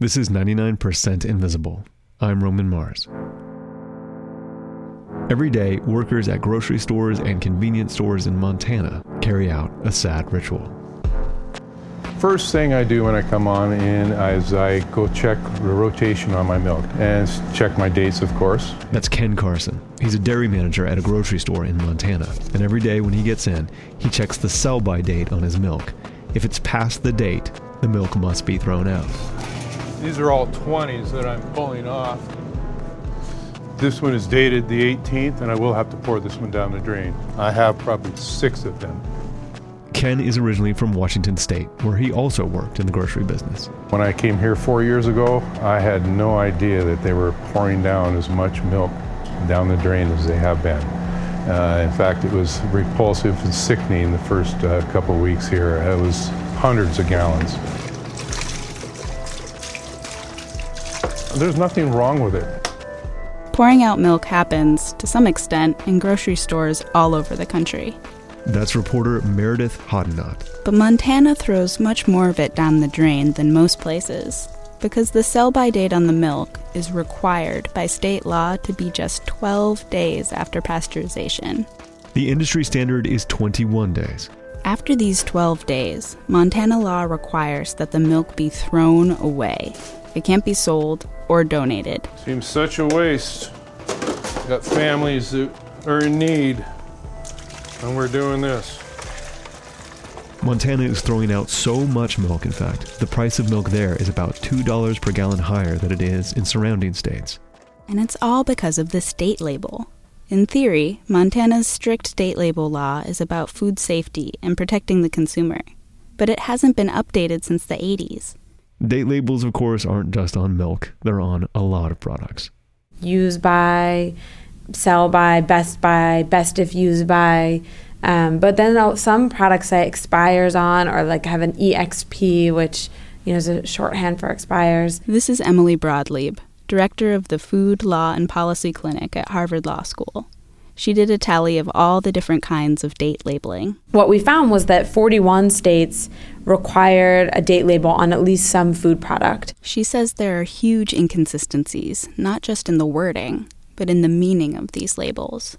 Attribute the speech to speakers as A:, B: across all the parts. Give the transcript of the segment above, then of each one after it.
A: This is 99% Invisible. I'm Roman Mars. Every day, workers at grocery stores and convenience stores in Montana carry out a sad ritual.
B: First thing I do when I come on in is I go check the rotation on my milk and check my dates, of course.
A: That's Ken Carson. He's a dairy manager at a grocery store in Montana. And every day when he gets in, he checks the sell by date on his milk. If it's past the date, the milk must be thrown out.
B: These are all 20s that I'm pulling off. This one is dated the 18th, and I will have to pour this one down the drain. I have probably six of them.
A: Ken is originally from Washington State, where he also worked in the grocery business.
B: When I came here four years ago, I had no idea that they were pouring down as much milk down the drain as they have been. Uh, in fact, it was repulsive and sickening the first uh, couple weeks here. It was hundreds of gallons. There's nothing wrong with it.
C: Pouring out milk happens, to some extent, in grocery stores all over the country.
A: That's reporter Meredith Hoddinott.
C: But Montana throws much more of it down the drain than most places because the sell by date on the milk is required by state law to be just 12 days after pasteurization.
A: The industry standard is 21 days.
C: After these 12 days, Montana law requires that the milk be thrown away. It can't be sold or donated.
B: Seems such a waste. Got families that are in need, and we're doing this.
A: Montana is throwing out so much milk, in fact, the price of milk there is about $2 per gallon higher than it is in surrounding states.
C: And it's all because of the state label. In theory, Montana's strict date label law is about food safety and protecting the consumer, but it hasn't been updated since the 80s.
A: Date labels, of course, aren't just on milk, they're on a lot of products.
D: Use by, sell by, best by, best if used by. Um, but then some products say expires on or like have an EXP, which you know is a shorthand for expires.
C: This is Emily Broad Leib, director of the Food, Law, and Policy Clinic at Harvard Law School. She did a tally of all the different kinds of date labeling.
D: What we found was that 41 states required a date label on at least some food product.
C: She says there are huge inconsistencies, not just in the wording, but in the meaning of these labels.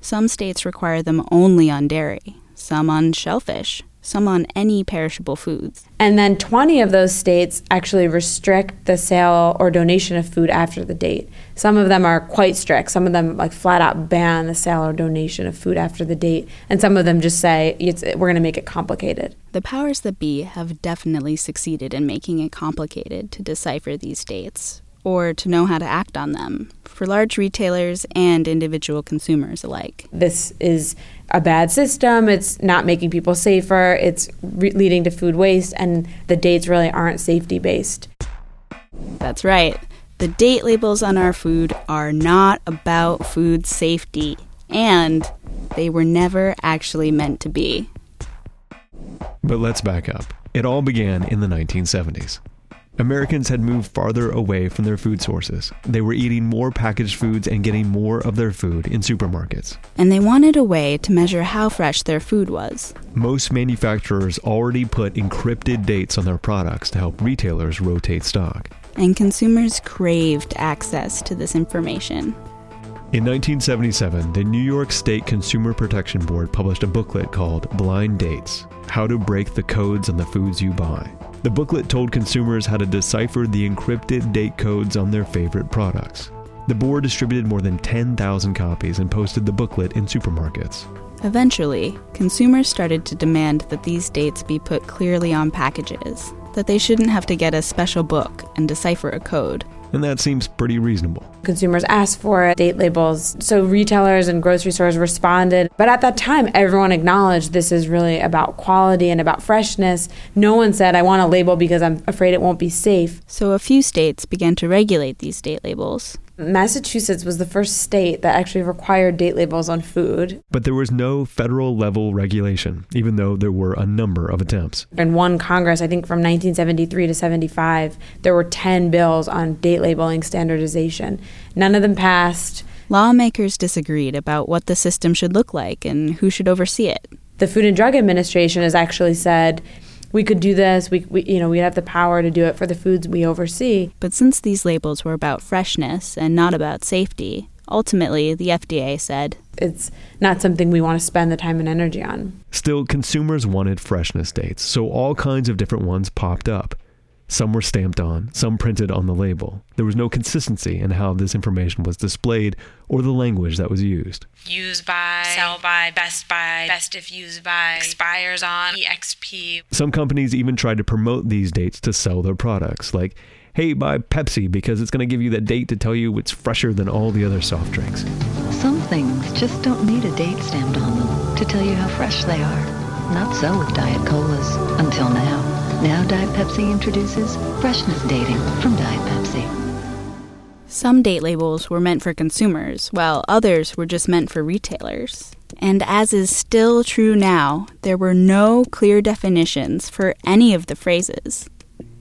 C: Some states require them only on dairy, some on shellfish, some on any perishable foods.
D: And then 20 of those states actually restrict the sale or donation of food after the date. Some of them are quite strict. Some of them like flat out ban the sale or donation of food after the date, and some of them just say we're going to make it complicated.
C: The powers that be have definitely succeeded in making it complicated to decipher these dates or to know how to act on them for large retailers and individual consumers alike.
D: This is a bad system. It's not making people safer. It's re- leading to food waste, and the dates really aren't safety based.
C: That's right. The date labels on our food are not about food safety, and they were never actually meant to be.
A: But let's back up. It all began in the 1970s. Americans had moved farther away from their food sources. They were eating more packaged foods and getting more of their food in supermarkets.
C: And they wanted a way to measure how fresh their food was.
A: Most manufacturers already put encrypted dates on their products to help retailers rotate stock.
C: And consumers craved access to this information.
A: In 1977, the New York State Consumer Protection Board published a booklet called Blind Dates How to Break the Codes on the Foods You Buy. The booklet told consumers how to decipher the encrypted date codes on their favorite products. The board distributed more than 10,000 copies and posted the booklet in supermarkets.
C: Eventually, consumers started to demand that these dates be put clearly on packages, that they shouldn't have to get a special book and decipher a code.
A: And that seems pretty reasonable.
D: Consumers asked for it, date labels, so retailers and grocery stores responded. But at that time, everyone acknowledged this is really about quality and about freshness. No one said, I want a label because I'm afraid it won't be safe.
C: So a few states began to regulate these date labels.
D: Massachusetts was the first state that actually required date labels on food.
A: But there was no federal level regulation, even though there were a number of attempts.
D: In one Congress, I think from 1973 to 75, there were 10 bills on date labeling standardization. None of them passed.
C: Lawmakers disagreed about what the system should look like and who should oversee it.
D: The Food and Drug Administration has actually said we could do this. We, we you know we have the power to do it for the foods we oversee.
C: But since these labels were about freshness and not about safety, ultimately the FDA said
D: it's not something we want to spend the time and energy on.
A: Still, consumers wanted freshness dates, so all kinds of different ones popped up. Some were stamped on, some printed on the label. There was no consistency in how this information was displayed or the language that was used.
E: Used by, sell by, best by, best if used by, expires on, EXP.
A: Some companies even tried to promote these dates to sell their products, like, hey, buy Pepsi because it's going to give you that date to tell you it's fresher than all the other soft drinks.
F: Some things just don't need a date stamped on them to tell you how fresh they are. Not so with Diet Colas, until now. Now Diet Pepsi introduces freshness dating from Diet Pepsi.
C: Some date labels were meant for consumers, while others were just meant for retailers. And as is still true now, there were no clear definitions for any of the phrases.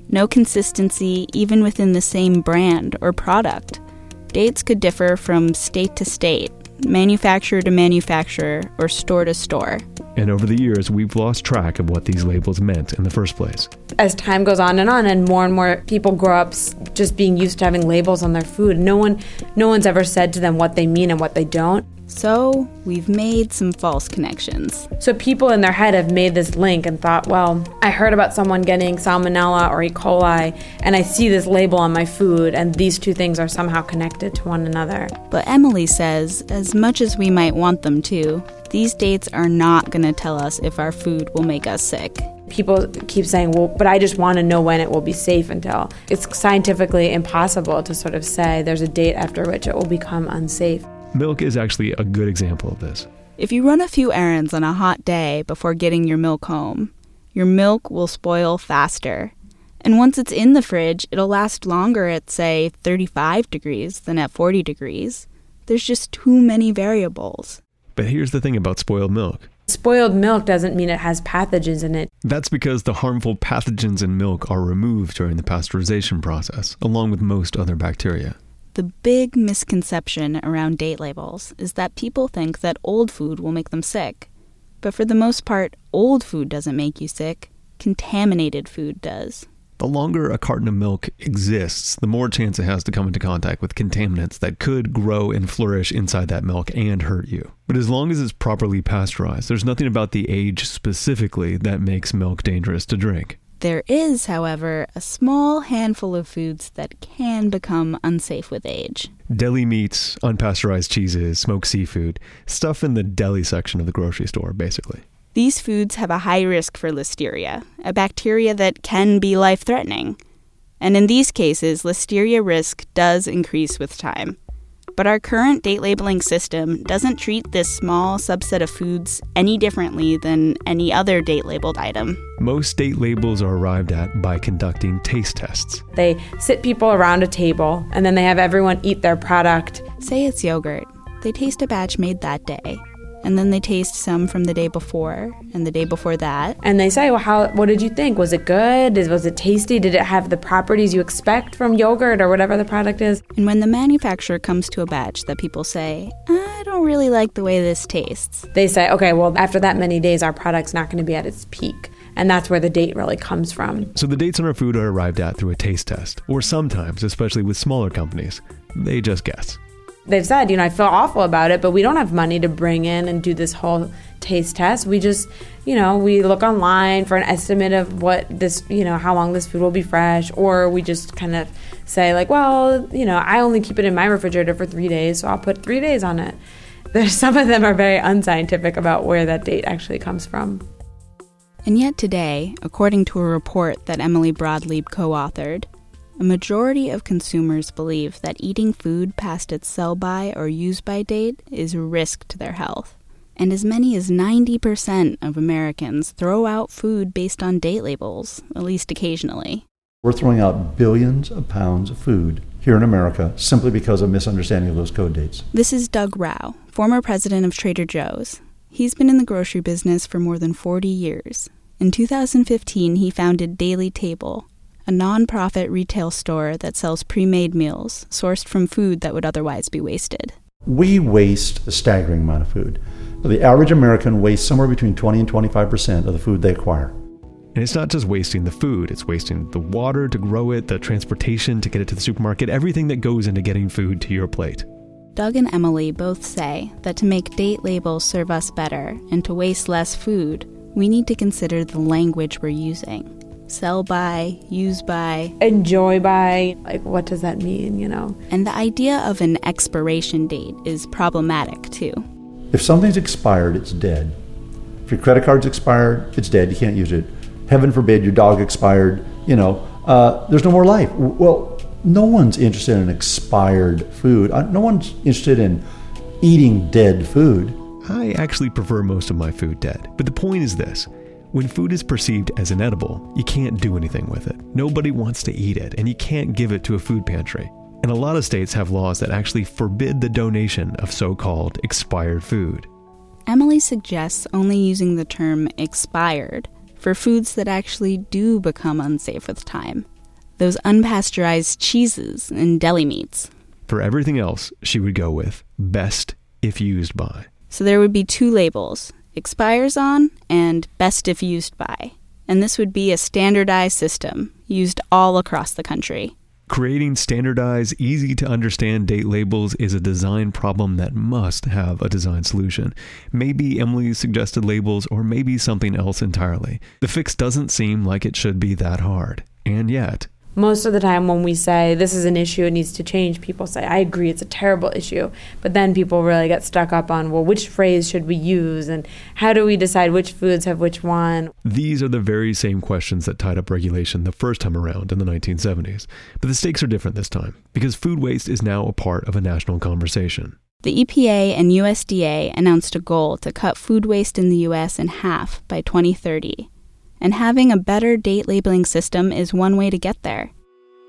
C: No consistency even within the same brand or product. Dates could differ from state to state, manufacturer to manufacturer, or store to store.
A: And over the years, we've lost track of what these labels meant in the first place.
D: As time goes on and on, and more and more people grow up just being used to having labels on their food, no one, no one's ever said to them what they mean and what they don't.
C: So we've made some false connections.
D: So people in their head have made this link and thought, well, I heard about someone getting salmonella or E. coli, and I see this label on my food, and these two things are somehow connected to one another.
C: But Emily says, as much as we might want them to, these dates are not going to tell us if our food will make us sick.
D: People keep saying, well, but I just want to know when it will be safe until. It's scientifically impossible to sort of say there's a date after which it will become unsafe.
A: Milk is actually a good example of this.
C: If you run a few errands on a hot day before getting your milk home, your milk will spoil faster. And once it's in the fridge, it'll last longer at, say, 35 degrees than at 40 degrees. There's just too many variables.
A: But here's the thing about spoiled milk
D: Spoiled milk doesn't mean it has pathogens in it.
A: that's because the harmful pathogens in milk are removed during the pasteurization process, along with most other bacteria.
C: The big misconception around date labels is that people think that old food will make them sick. But for the most part, old food doesn't make you sick, contaminated food does.
A: The longer a carton of milk exists, the more chance it has to come into contact with contaminants that could grow and flourish inside that milk and hurt you. But as long as it's properly pasteurized, there's nothing about the age specifically that makes milk dangerous to drink.
C: There is, however, a small handful of foods that can become unsafe with age.
A: Deli meats, unpasteurized cheeses, smoked seafood, stuff in the deli section of the grocery store, basically.
C: These foods have a high risk for listeria, a bacteria that can be life threatening. And in these cases, listeria risk does increase with time. But our current date labeling system doesn't treat this small subset of foods any differently than any other date labeled item.
A: Most date labels are arrived at by conducting taste tests.
D: They sit people around a table and then they have everyone eat their product.
C: Say it's yogurt. They taste a batch made that day. And then they taste some from the day before and the day before that.
D: And they say, well, how, what did you think? Was it good? Was it tasty? Did it have the properties you expect from yogurt or whatever the product is?
C: And when the manufacturer comes to a batch that people say, I don't really like the way this tastes,
D: They say, okay, well, after that many days, our product's not going to be at its peak. And that's where the date really comes from.
A: So the dates on our food are arrived at through a taste test, or sometimes, especially with smaller companies, they just guess.
D: They've said, you know, I feel awful about it, but we don't have money to bring in and do this whole taste test. We just, you know, we look online for an estimate of what this, you know, how long this food will be fresh, or we just kind of say, like, well, you know, I only keep it in my refrigerator for three days, so I'll put three days on it. There's some of them are very unscientific about where that date actually comes from.
C: And yet today, according to a report that Emily Broad Leib co authored, a majority of consumers believe that eating food past its sell by or use by date is a risk to their health. And as many as 90% of Americans throw out food based on date labels, at least occasionally.
G: We're throwing out billions of pounds of food here in America simply because of misunderstanding of those code dates.
C: This is Doug Rauch, former president of Trader Joe's. He's been in the grocery business for more than 40 years. In 2015, he founded Daily Table, a nonprofit retail store that sells pre made meals sourced from food that would otherwise be wasted.
G: We waste a staggering amount of food. The average American wastes somewhere between 20 and 25 percent of the food they acquire.
A: And it's not just wasting the food, it's wasting the water to grow it, the transportation to get it to the supermarket, everything that goes into getting food to your plate.
C: Doug and Emily both say that to make date labels serve us better and to waste less food, we need to consider the language we're using. Sell by, use by,
D: Enjoy by, like, what does that mean, you know?
C: and the idea of an expiration date is problematic too.
G: If something's expired, it's dead. If your credit card's expired, it's dead. You can't use it. Heaven forbid your dog expired, you know, uh, there's no more life. Well, no one's interested in expired food. Uh, No one's interested in eating dead food.
A: I actually prefer most of my food dead, but the point is this. When food is perceived as inedible, you can't do anything with it. Nobody wants to eat it, and you can't give it to a food pantry. And a lot of states have laws that actually forbid the donation of so called expired food.
C: Emily suggests only using the term expired for foods that actually do become unsafe with time. Those unpasteurized cheeses and deli meats.
A: For everything else, she would go with best if used by.
C: So there would be two labels expires on and best if used by. And this would be a standardized system used all across the country.
A: Creating standardized, easy to understand date labels is a design problem that must have a design solution. Maybe Emily's suggested labels, or maybe something else entirely. The fix doesn't seem like it should be that hard. And yet,
D: Most of the time, when we say this is an issue, it needs to change, people say, I agree, it's a terrible issue. But then people really get stuck up on, well, which phrase should we use? And how do we decide which foods have which one?
A: these are the very same questions that tied up regulation the first time around in the 1970s. But the stakes are different this time, because food waste is now a part of a national conversation.
C: The EPA and USDA announced a goal to cut food waste in the US in half by 2030. And having a better date labeling system is one way to get there.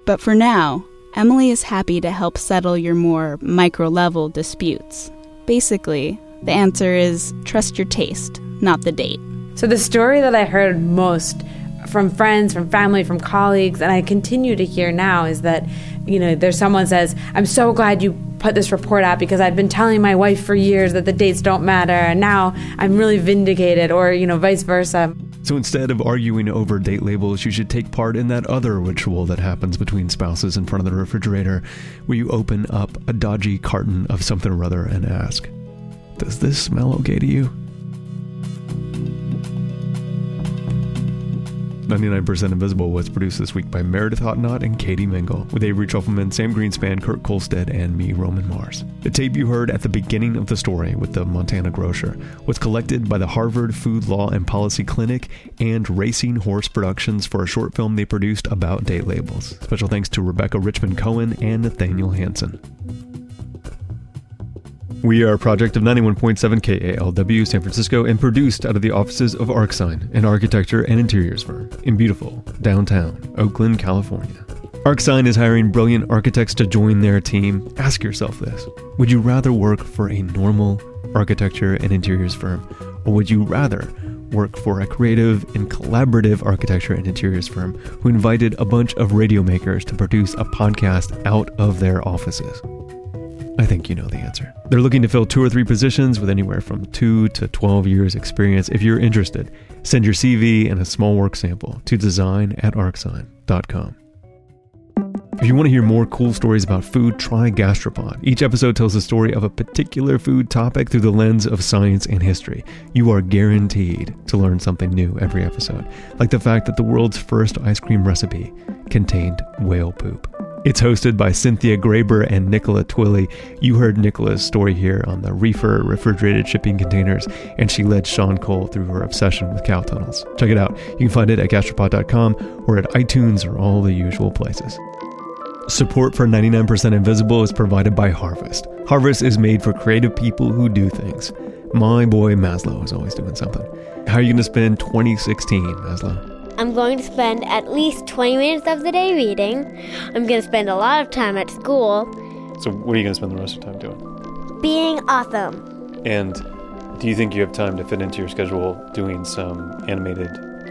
C: But for now, Emily is happy to help settle your more micro level disputes. Basically, the answer is trust your taste, not the date.
D: So the story that I heard most from friends, from family, from colleagues, and I continue to hear now is that, you know, there's someone says, I'm so glad you put this report out because I've been telling my wife for years that the dates don't matter and now I'm really vindicated or, you know, vice versa.
A: So instead of arguing over date labels, you should take part in that other ritual that happens between spouses in front of the refrigerator, where you open up a dodgy carton of something or other and ask, Does this smell okay to you? 99% Invisible was produced this week by Meredith Hoddinott and Katie Mingle, with Avery Trufelman, Sam Greenspan, Kurt Kohlstedt, and me, Roman Mars. The tape you heard at the beginning of the story with the Montana grocer was collected by the Harvard Food Law and Policy Clinic and Racing Horse Productions for a short film they produced about date labels. Special thanks to Rebecca Richman Cohen and Nathaniel Hansen. We are a project of 91.7 KALW San Francisco and produced out of the offices of Arcsine, an architecture and interiors firm in beautiful downtown Oakland, California. Arcsine is hiring brilliant architects to join their team. Ask yourself this Would you rather work for a normal architecture and interiors firm, or would you rather work for a creative and collaborative architecture and interiors firm who invited a bunch of radio makers to produce a podcast out of their offices? I think you know the answer. They're looking to fill two or three positions with anywhere from 2 to 12 years experience. If you're interested, send your CV and a small work sample to design at arcsine.com. If you want to hear more cool stories about food, try Gastropod. Each episode tells the story of a particular food topic through the lens of science and history. You are guaranteed to learn something new every episode, like the fact that the world's first ice cream recipe contained whale poop. It's hosted by Cynthia Graber and Nicola Twilley. You heard Nicola's story here on the reefer refrigerated shipping containers, and she led Sean Cole through her obsession with cow tunnels. Check it out. You can find it at gastropod.com or at iTunes or all the usual places. Support for 99% Invisible is provided by Harvest. Harvest is made for creative people who do things. My boy Maslow is always doing something. How are you going to spend 2016, Maslow?
H: I'm going to spend at least 20 minutes of the day reading. I'm going to spend a lot of time at school
A: So, what are you going to spend the rest of the time doing?
H: being awesome.
A: And do you think you have time to fit into your schedule doing some animated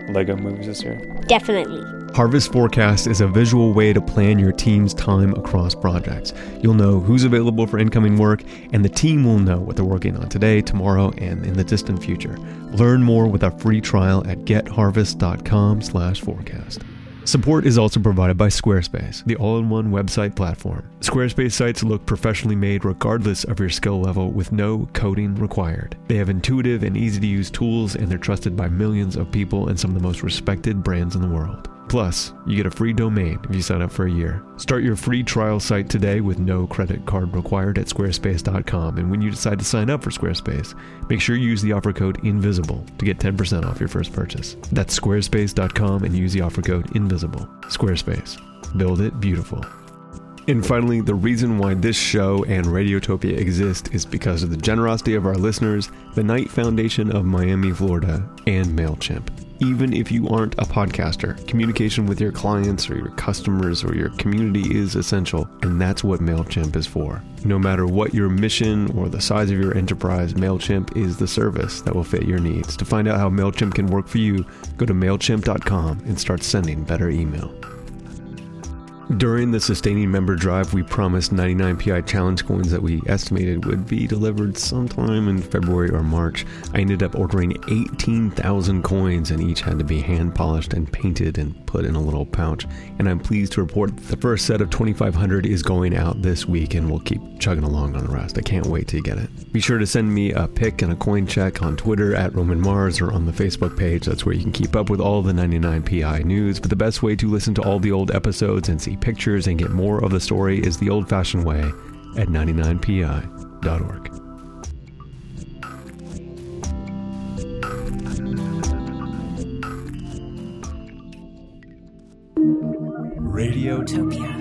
I: Lego movies this year?
H: Definitely.
A: Harvest Forecast is a visual way to plan your team's time across projects. You'll know who's available for incoming work, and the team will know what they're working on today, tomorrow, and in the distant future. Learn more with a free trial at getharvest.com/forecast. Support is also provided by Squarespace, the all-in-one website platform. Squarespace sites look professionally made regardless of your skill level with no coding required. They have intuitive and easy-to-use tools and they're trusted by millions of people and some of the most respected brands in the world. Plus, you get a free domain if you sign up for a year. Start your free trial site today with no credit card required at squarespace.com. And when you decide to sign up for Squarespace, make sure you use the offer code INVISIBLE to get 10% off your first purchase. That's squarespace.com and use the offer code INVISIBLE. Squarespace. Build it beautiful. And finally, the reason why this show and Radiotopia exist is because of the generosity of our listeners, the Knight Foundation of Miami, Florida, and MailChimp. Even if you aren't a podcaster, communication with your clients or your customers or your community is essential, and that's what MailChimp is for. No matter what your mission or the size of your enterprise, MailChimp is the service that will fit your needs. To find out how MailChimp can work for you, go to MailChimp.com and start sending better email. During the sustaining member drive, we promised 99PI challenge coins that we estimated would be delivered sometime in February or March. I ended up ordering 18,000 coins, and each had to be hand polished and painted and put in a little pouch. And I'm pleased to report that the first set of 2,500 is going out this week, and we'll keep chugging along on the rest. I can't wait to get it. Be sure to send me a pic and a coin check on Twitter at Roman Mars or on the Facebook page. That's where you can keep up with all the 99PI news. But the best way to listen to all the old episodes and see pictures and get more of the story is the old fashioned way at 99pi.org.
J: Radiotopia.